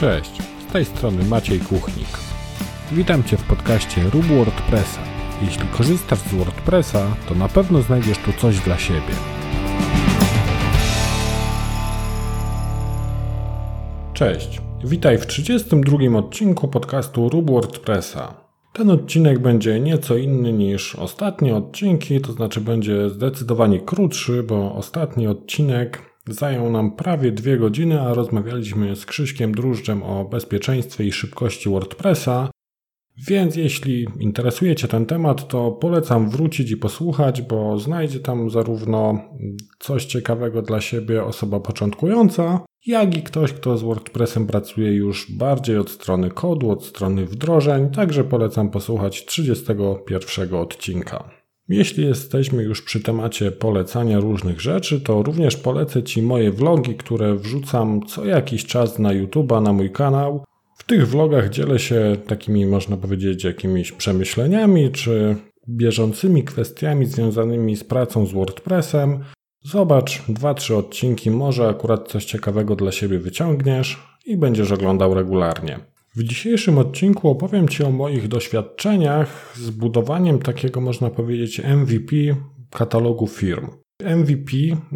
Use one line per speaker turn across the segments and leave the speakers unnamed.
Cześć, z tej strony Maciej Kuchnik. Witam Cię w podcaście Rób WordPressa. Jeśli korzystasz z WordPressa, to na pewno znajdziesz tu coś dla siebie. Cześć, witaj w 32 odcinku podcastu Rób WordPressa. Ten odcinek będzie nieco inny niż ostatnie odcinki, to znaczy będzie zdecydowanie krótszy, bo ostatni odcinek Zajął nam prawie dwie godziny, a rozmawialiśmy z Krzyśkiem Drużdżem o bezpieczeństwie i szybkości WordPressa. Więc jeśli interesuje Cię ten temat, to polecam wrócić i posłuchać, bo znajdzie tam zarówno coś ciekawego dla siebie osoba początkująca, jak i ktoś, kto z WordPressem pracuje już bardziej od strony kodu, od strony wdrożeń. Także polecam posłuchać 31 odcinka. Jeśli jesteśmy już przy temacie polecania różnych rzeczy, to również polecę Ci moje vlogi, które wrzucam co jakiś czas na YouTube'a, na mój kanał. W tych vlogach dzielę się takimi, można powiedzieć, jakimiś przemyśleniami czy bieżącymi kwestiami związanymi z pracą z WordPressem. Zobacz dwa, trzy odcinki, może akurat coś ciekawego dla siebie wyciągniesz i będziesz oglądał regularnie. W dzisiejszym odcinku opowiem Ci o moich doświadczeniach z budowaniem takiego, można powiedzieć, MVP katalogu firm. MVP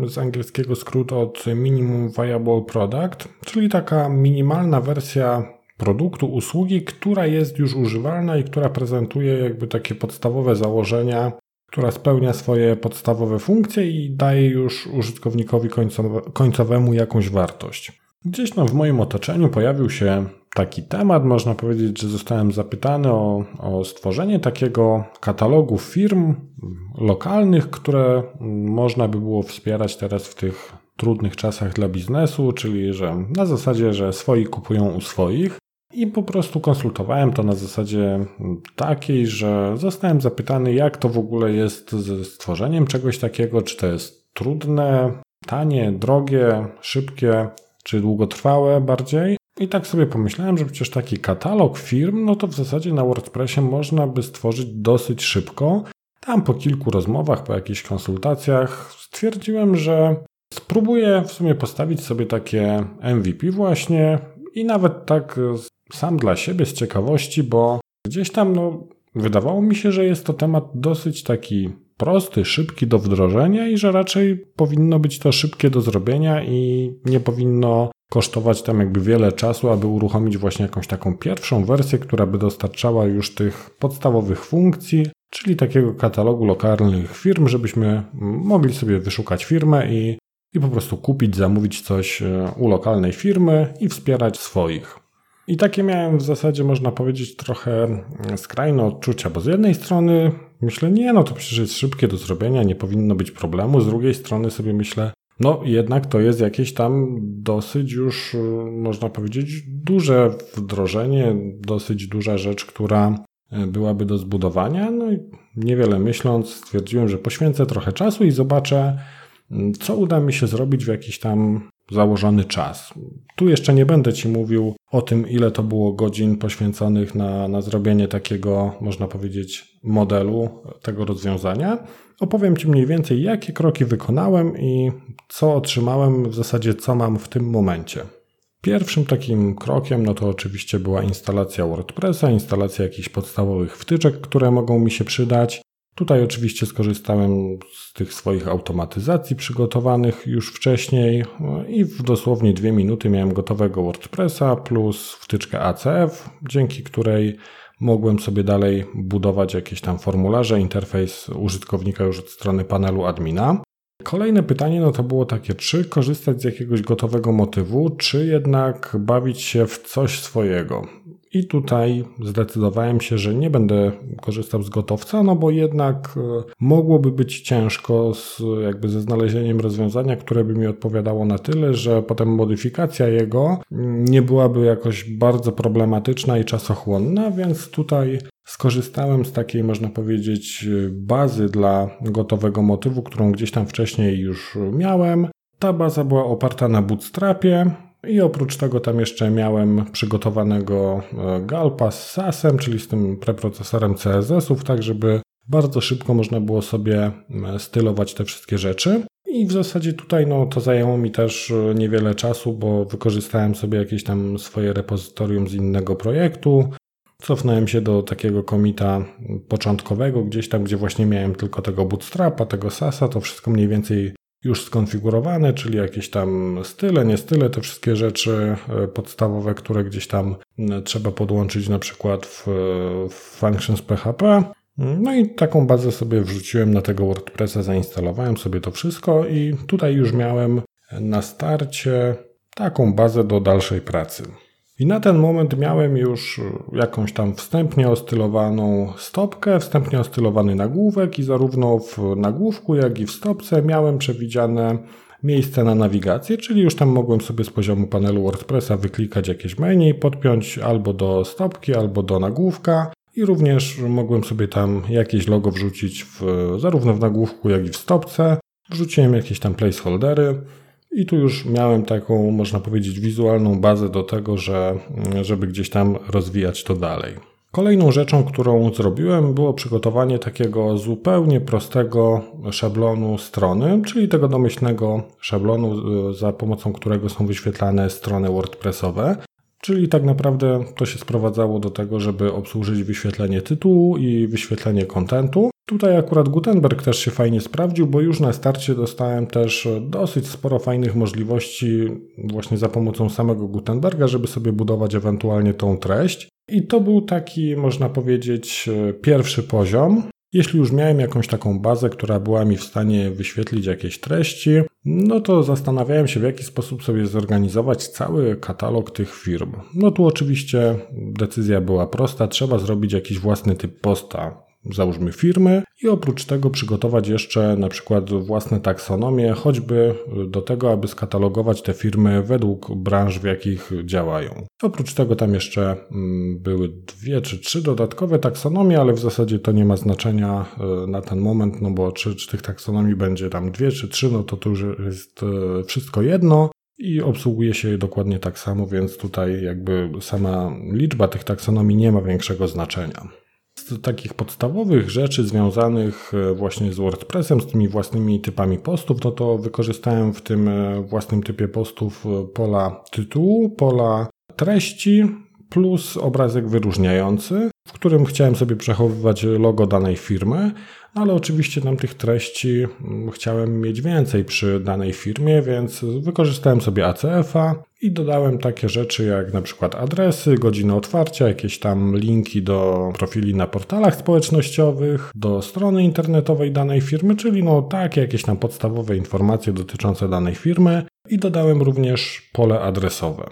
z angielskiego skrót od Minimum Viable Product, czyli taka minimalna wersja produktu, usługi, która jest już używalna i która prezentuje jakby takie podstawowe założenia, która spełnia swoje podstawowe funkcje i daje już użytkownikowi końcowemu jakąś wartość. Gdzieś no w moim otoczeniu pojawił się taki temat. Można powiedzieć, że zostałem zapytany o, o stworzenie takiego katalogu firm lokalnych, które można by było wspierać teraz w tych trudnych czasach dla biznesu, czyli że na zasadzie, że swoi kupują u swoich. I po prostu konsultowałem to na zasadzie takiej, że zostałem zapytany, jak to w ogóle jest ze stworzeniem czegoś takiego, czy to jest trudne, tanie, drogie, szybkie, czy długotrwałe bardziej. I tak sobie pomyślałem, że przecież taki katalog firm, no to w zasadzie na WordPressie można by stworzyć dosyć szybko. Tam po kilku rozmowach, po jakichś konsultacjach stwierdziłem, że spróbuję w sumie postawić sobie takie MVP właśnie i nawet tak sam dla siebie z ciekawości, bo gdzieś tam no, wydawało mi się, że jest to temat dosyć taki prosty, szybki do wdrożenia i że raczej powinno być to szybkie do zrobienia i nie powinno kosztować tam jakby wiele czasu, aby uruchomić właśnie jakąś taką pierwszą wersję, która by dostarczała już tych podstawowych funkcji, czyli takiego katalogu lokalnych firm, żebyśmy mogli sobie wyszukać firmę i, i po prostu kupić, zamówić coś e, u lokalnej firmy i wspierać swoich. I takie miałem w zasadzie, można powiedzieć, trochę skrajne odczucia, bo z jednej strony myślę, nie, no to przecież jest szybkie do zrobienia, nie powinno być problemu. Z drugiej strony sobie myślę, no jednak to jest jakieś tam dosyć już, można powiedzieć, duże wdrożenie, dosyć duża rzecz, która y, byłaby do zbudowania. No i niewiele myśląc, stwierdziłem, że poświęcę trochę czasu i zobaczę, mm, co uda mi się zrobić w jakiś tam założony czas. Tu jeszcze nie będę Ci mówił o tym, ile to było godzin poświęconych na, na zrobienie takiego, można powiedzieć, modelu tego rozwiązania. Opowiem Ci mniej więcej, jakie kroki wykonałem i co otrzymałem, w zasadzie co mam w tym momencie. Pierwszym takim krokiem, no to oczywiście była instalacja WordPressa, instalacja jakichś podstawowych wtyczek, które mogą mi się przydać. Tutaj oczywiście skorzystałem z tych swoich automatyzacji przygotowanych już wcześniej i w dosłownie dwie minuty miałem gotowego WordPressa plus wtyczkę ACF, dzięki której mogłem sobie dalej budować jakieś tam formularze, interfejs użytkownika już od strony panelu admina. Kolejne pytanie no to było takie, czy korzystać z jakiegoś gotowego motywu, czy jednak bawić się w coś swojego. I tutaj zdecydowałem się, że nie będę korzystał z gotowca, no bo jednak e, mogłoby być ciężko z, jakby ze znalezieniem rozwiązania, które by mi odpowiadało na tyle, że potem modyfikacja jego nie byłaby jakoś bardzo problematyczna i czasochłonna, więc tutaj skorzystałem z takiej, można powiedzieć, bazy dla gotowego motywu, którą gdzieś tam wcześniej już miałem. Ta baza była oparta na Bootstrapie, i oprócz tego tam jeszcze miałem przygotowanego e, Galpa z SAS-em, czyli z tym preprocesorem CSS-ów, tak żeby bardzo szybko można było sobie stylować te wszystkie rzeczy. I w zasadzie tutaj no, to zajęło mi też niewiele czasu, bo wykorzystałem sobie jakieś tam swoje repozytorium z innego projektu. Cofnąłem się do takiego komita początkowego, gdzieś tam, gdzie właśnie miałem tylko tego bootstrapa, tego sasa, to wszystko mniej więcej już skonfigurowane, czyli jakieś tam style, nie style, te wszystkie rzeczy e, podstawowe, które gdzieś tam trzeba podłączyć na przykład w, w Functions PHP. No i taką bazę sobie wrzuciłem na tego WordPressa, zainstalowałem sobie to wszystko i tutaj już miałem na starcie taką bazę do dalszej pracy. I na ten moment miałem już jakąś tam wstępnie ostylowaną stopkę, wstępnie ostylowany nagłówek i zarówno w nagłówku, jak i w stopce miałem przewidziane miejsce na nawigację, czyli już tam mogłem sobie z poziomu panelu WordPressa wyklikać jakieś menu, podpiąć albo do stopki, albo do nagłówka i również mogłem sobie tam jakieś logo wrzucić w, zarówno w nagłówku, jak i w stopce. Wrzuciłem jakieś tam placeholdery. I tu już miałem taką, można powiedzieć, wizualną bazę do tego, że, żeby gdzieś tam rozwijać to dalej. Kolejną rzeczą, którą zrobiłem, było przygotowanie takiego zupełnie prostego szablonu strony, czyli tego domyślnego szablonu, y, za pomocą którego są wyświetlane strony WordPressowe. Czyli tak naprawdę to się sprowadzało do tego, żeby obsłużyć wyświetlenie tytułu i wyświetlenie kontentu. Tutaj akurat Gutenberg też się fajnie sprawdził, bo już na starcie dostałem też dosyć sporo fajnych możliwości właśnie za pomocą samego Gutenberga, żeby sobie budować ewentualnie tą treść. I to był taki, można powiedzieć, pierwszy poziom. Jeśli już miałem jakąś taką bazę, która była mi w stanie wyświetlić jakieś treści, no to zastanawiałem się, w jaki sposób sobie zorganizować cały katalog tych firm. No tu oczywiście decyzja była prosta, trzeba zrobić jakiś własny typ posta załóżmy firmy i oprócz tego przygotować jeszcze na przykład własne taksonomie, choćby do tego, aby skatalogować te firmy według branż, w jakich działają. Oprócz tego tam jeszcze mm, były dwie czy trzy dodatkowe taksonomie, ale w zasadzie to nie ma znaczenia e, na ten moment, no bo czy, czy tych taksonomii będzie tam dwie czy trzy, no to tu już jest e, wszystko jedno i obsługuje się je dokładnie tak samo, więc tutaj jakby sama liczba tych taksonomii nie ma większego znaczenia. Takich podstawowych rzeczy związanych e, właśnie z WordPressem, z tymi własnymi typami postów, no to wykorzystałem w tym e, własnym typie postów e, pola tytułu, pola treści plus obrazek wyróżniający, w którym chciałem sobie przechowywać logo danej firmy, ale oczywiście tam tych treści mm, chciałem mieć więcej przy danej firmie, więc wykorzystałem sobie ACF-a i dodałem takie rzeczy jak na przykład adresy, godziny otwarcia, jakieś tam linki do profili na portalach społecznościowych, do strony internetowej danej firmy, czyli no takie jakieś tam podstawowe informacje dotyczące danej firmy i dodałem również pole adresowe.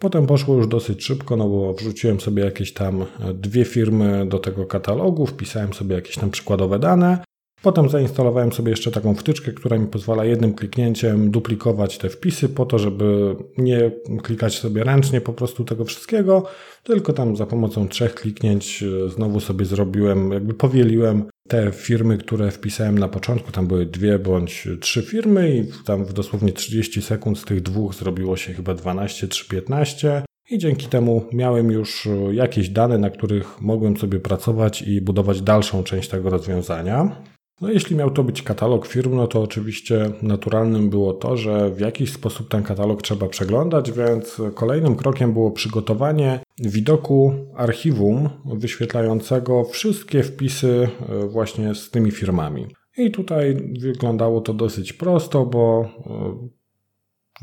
Potem poszło już dosyć szybko, no bo wrzuciłem sobie jakieś tam dwie firmy do tego katalogu, wpisałem sobie jakieś tam przykładowe dane. Potem zainstalowałem sobie jeszcze taką wtyczkę, która mi pozwala jednym kliknięciem duplikować te wpisy po to, żeby nie klikać sobie ręcznie po prostu tego wszystkiego, tylko tam za pomocą trzech kliknięć znowu sobie zrobiłem, jakby powieliłem te firmy, które wpisałem na początku, tam były dwie bądź trzy firmy i tam w dosłownie 30 sekund z tych dwóch zrobiło się chyba 12 czy 15 i dzięki temu miałem już jakieś dane, na których mogłem sobie pracować i budować dalszą część tego rozwiązania. No jeśli miał to być katalog firm, no to oczywiście naturalnym było to, że w jakiś sposób ten katalog trzeba przeglądać, więc kolejnym krokiem było przygotowanie widoku archiwum wyświetlającego wszystkie wpisy e, właśnie z tymi firmami. I tutaj wyglądało to dosyć prosto, bo e,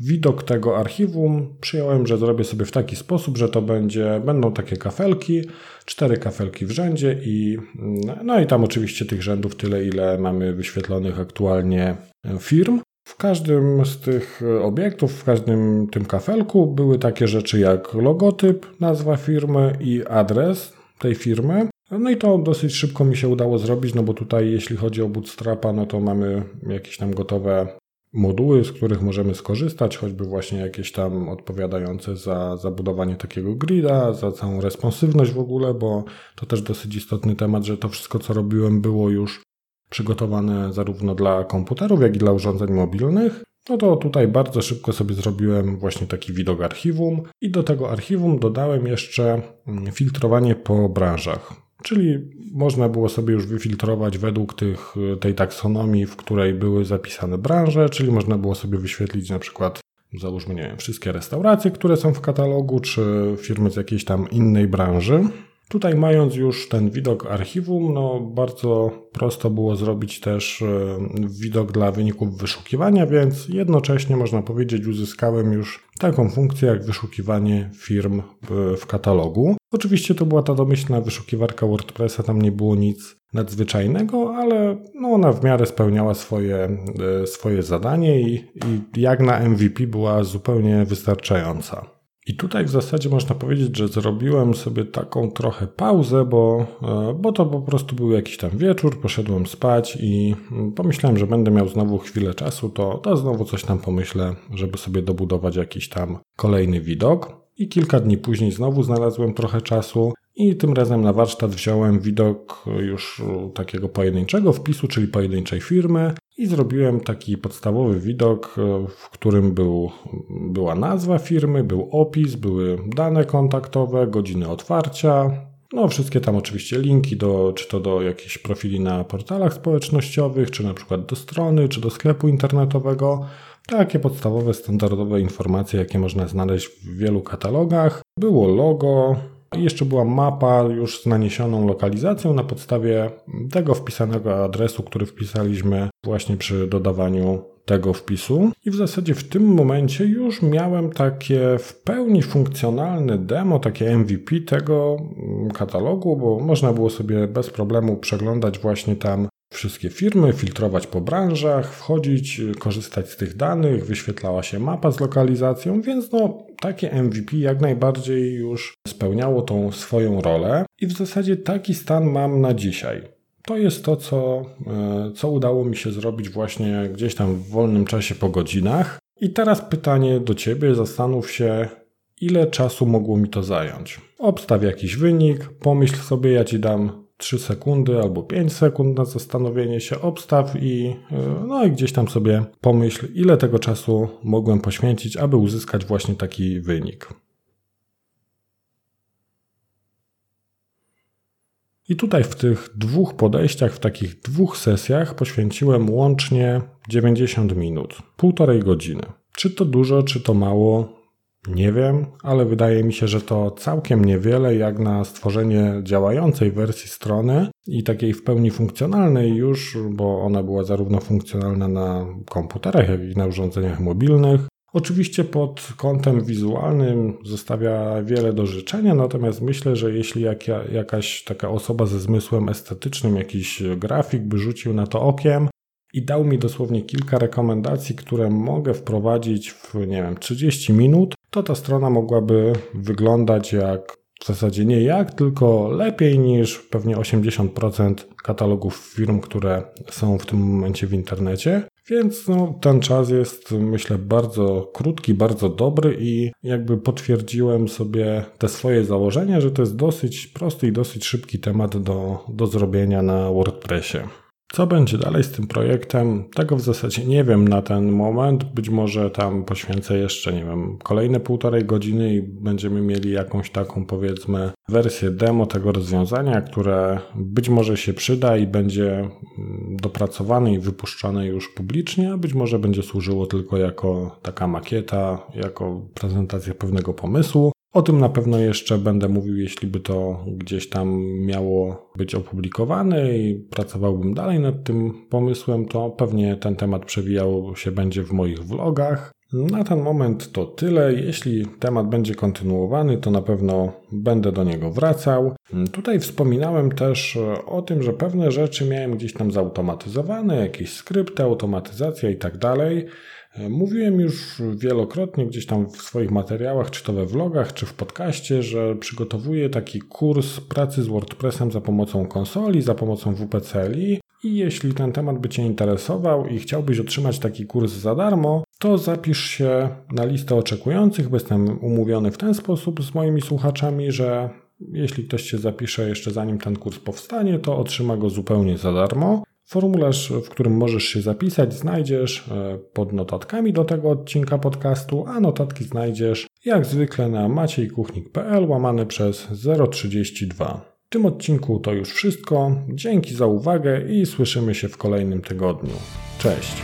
widok tego archiwum przyjąłem, że zrobię sobie w taki sposób, że to będzie, będą takie kafelki, cztery kafelki w rzędzie i no i tam oczywiście tych rzędów tyle, ile mamy wyświetlonych aktualnie firm. W każdym z tych obiektów, w każdym tym kafelku były takie rzeczy jak logotyp, nazwa firmy i adres tej firmy. No i to dosyć szybko mi się udało zrobić, no bo tutaj jeśli chodzi o Bootstrapa, no to mamy jakieś tam gotowe moduły, z których możemy skorzystać, choćby właśnie jakieś tam odpowiadające za zabudowanie takiego grida, za całą responsywność w ogóle, bo to też dosyć istotny temat, że to wszystko, co robiłem, było już przygotowane zarówno dla komputerów, jak i dla urządzeń mobilnych. No to tutaj bardzo szybko sobie zrobiłem właśnie taki widok archiwum i do tego archiwum dodałem jeszcze filtrowanie po branżach. Czyli można było sobie już wyfiltrować według tych, tej taksonomii, w której były zapisane branże, czyli można było sobie wyświetlić na przykład, załóżmy, nie wiem, wszystkie restauracje, które są w katalogu, czy firmy z jakiejś tam innej branży. Tutaj mając już ten widok archiwum, no bardzo prosto było zrobić też e, widok dla wyników wyszukiwania, więc jednocześnie można powiedzieć uzyskałem już taką funkcję jak wyszukiwanie firm w katalogu. Oczywiście to była ta domyślna wyszukiwarka WordPressa, tam nie było nic nadzwyczajnego, ale no ona w miarę spełniała swoje, e, swoje zadanie i, i jak na MVP była zupełnie wystarczająca. I tutaj w zasadzie można powiedzieć, że zrobiłem sobie taką trochę pauzę, bo, e, bo to po prostu był jakiś tam wieczór, poszedłem spać i pomyślałem, że będę miał znowu chwilę czasu, to, to znowu coś tam pomyślę, żeby sobie dobudować jakiś tam kolejny widok. I kilka dni później znowu znalazłem trochę czasu i tym razem na warsztat wziąłem widok już takiego pojedynczego wpisu, czyli pojedynczej firmy i zrobiłem taki podstawowy widok, w którym był, była nazwa firmy, był opis, były dane kontaktowe, godziny otwarcia, no, wszystkie tam oczywiście linki do, czy to do jakichś profili na portalach społecznościowych, czy na przykład do strony, czy do sklepu internetowego. Takie podstawowe, standardowe informacje, jakie można znaleźć w wielu katalogach. Było logo, jeszcze była mapa już z naniesioną lokalizacją na podstawie tego wpisanego adresu, który wpisaliśmy właśnie przy dodawaniu tego wpisu. I w zasadzie w tym momencie już miałem takie w pełni funkcjonalne demo, takie MVP tego katalogu, bo można było sobie bez problemu przeglądać właśnie tam wszystkie firmy, filtrować po branżach, wchodzić, korzystać z tych danych, wyświetlała się mapa z lokalizacją, więc no takie MVP jak najbardziej już spełniało tą swoją rolę i w zasadzie taki stan mam na dzisiaj. To jest to, co, e, co udało mi się zrobić właśnie gdzieś tam w wolnym czasie po godzinach. I teraz pytanie do Ciebie, zastanów się, ile czasu mogło mi to zająć. Obstaw jakiś wynik, pomyśl sobie, ja Ci dam 3 sekundy albo 5 sekund na zastanowienie się, obstaw i, e, no i gdzieś tam sobie pomyśl, ile tego czasu mogłem poświęcić, aby uzyskać właśnie taki wynik. I tutaj w tych dwóch podejściach, w takich dwóch sesjach poświęciłem łącznie 90 minut, półtorej godziny. Czy to dużo, czy to mało, nie wiem, ale wydaje mi się, że to całkiem niewiele jak na stworzenie działającej wersji strony i takiej w pełni funkcjonalnej już, bo ona była zarówno funkcjonalna na komputerach, jak i na urządzeniach mobilnych. Oczywiście pod kątem wizualnym zostawia wiele do życzenia, natomiast myślę, że jeśli jakaś taka osoba ze zmysłem estetycznym, jakiś grafik by rzucił na to okiem, i dał mi dosłownie kilka rekomendacji, które mogę wprowadzić w, nie wiem, 30 minut, to ta strona mogłaby wyglądać jak w zasadzie nie jak, tylko lepiej niż pewnie 80% katalogów firm, które są w tym momencie w internecie. Więc no, ten czas jest, myślę, bardzo krótki, bardzo dobry i jakby potwierdziłem sobie te swoje założenia, że to jest dosyć prosty i dosyć szybki temat do, do zrobienia na WordPressie. Co będzie dalej z tym projektem? Tego w zasadzie nie wiem na ten moment. Być może tam poświęcę jeszcze, nie wiem, kolejne półtorej godziny i będziemy mieli jakąś taką, powiedzmy, wersję demo tego rozwiązania, które być może się przyda i będzie mm, dopracowane i wypuszczone już publicznie, a być może będzie służyło tylko jako taka makieta, jako prezentacja pewnego pomysłu. O tym na pewno jeszcze będę mówił, jeśli by to gdzieś tam miało być opublikowane i pracowałbym dalej nad tym pomysłem, to pewnie ten temat przewijał się będzie w moich vlogach. Na ten moment to tyle. Jeśli temat będzie kontynuowany, to na pewno będę do niego wracał. Tutaj wspominałem też o tym, że pewne rzeczy miałem gdzieś tam zautomatyzowane, jakieś skrypty, automatyzacja i tak dalej. Mówiłem już wielokrotnie gdzieś tam w swoich materiałach, czy to we vlogach, czy w podcaście, że przygotowuję taki kurs pracy z WordPressem za pomocą konsoli, za pomocą WPCLI. I jeśli ten temat by Cię interesował i chciałbyś otrzymać taki kurs za darmo, to zapisz się na listę oczekujących, bo jestem umówiony w ten sposób z moimi słuchaczami, że jeśli ktoś się zapisze jeszcze zanim ten kurs powstanie, to otrzyma go zupełnie za darmo. Formularz, w którym możesz się zapisać, znajdziesz e, pod notatkami do tego odcinka podcastu, a notatki znajdziesz jak zwykle na maciejkuchnik.pl łamane przez 032. W tym odcinku to już wszystko. Dzięki za uwagę i słyszymy się w kolejnym tygodniu. Cześć!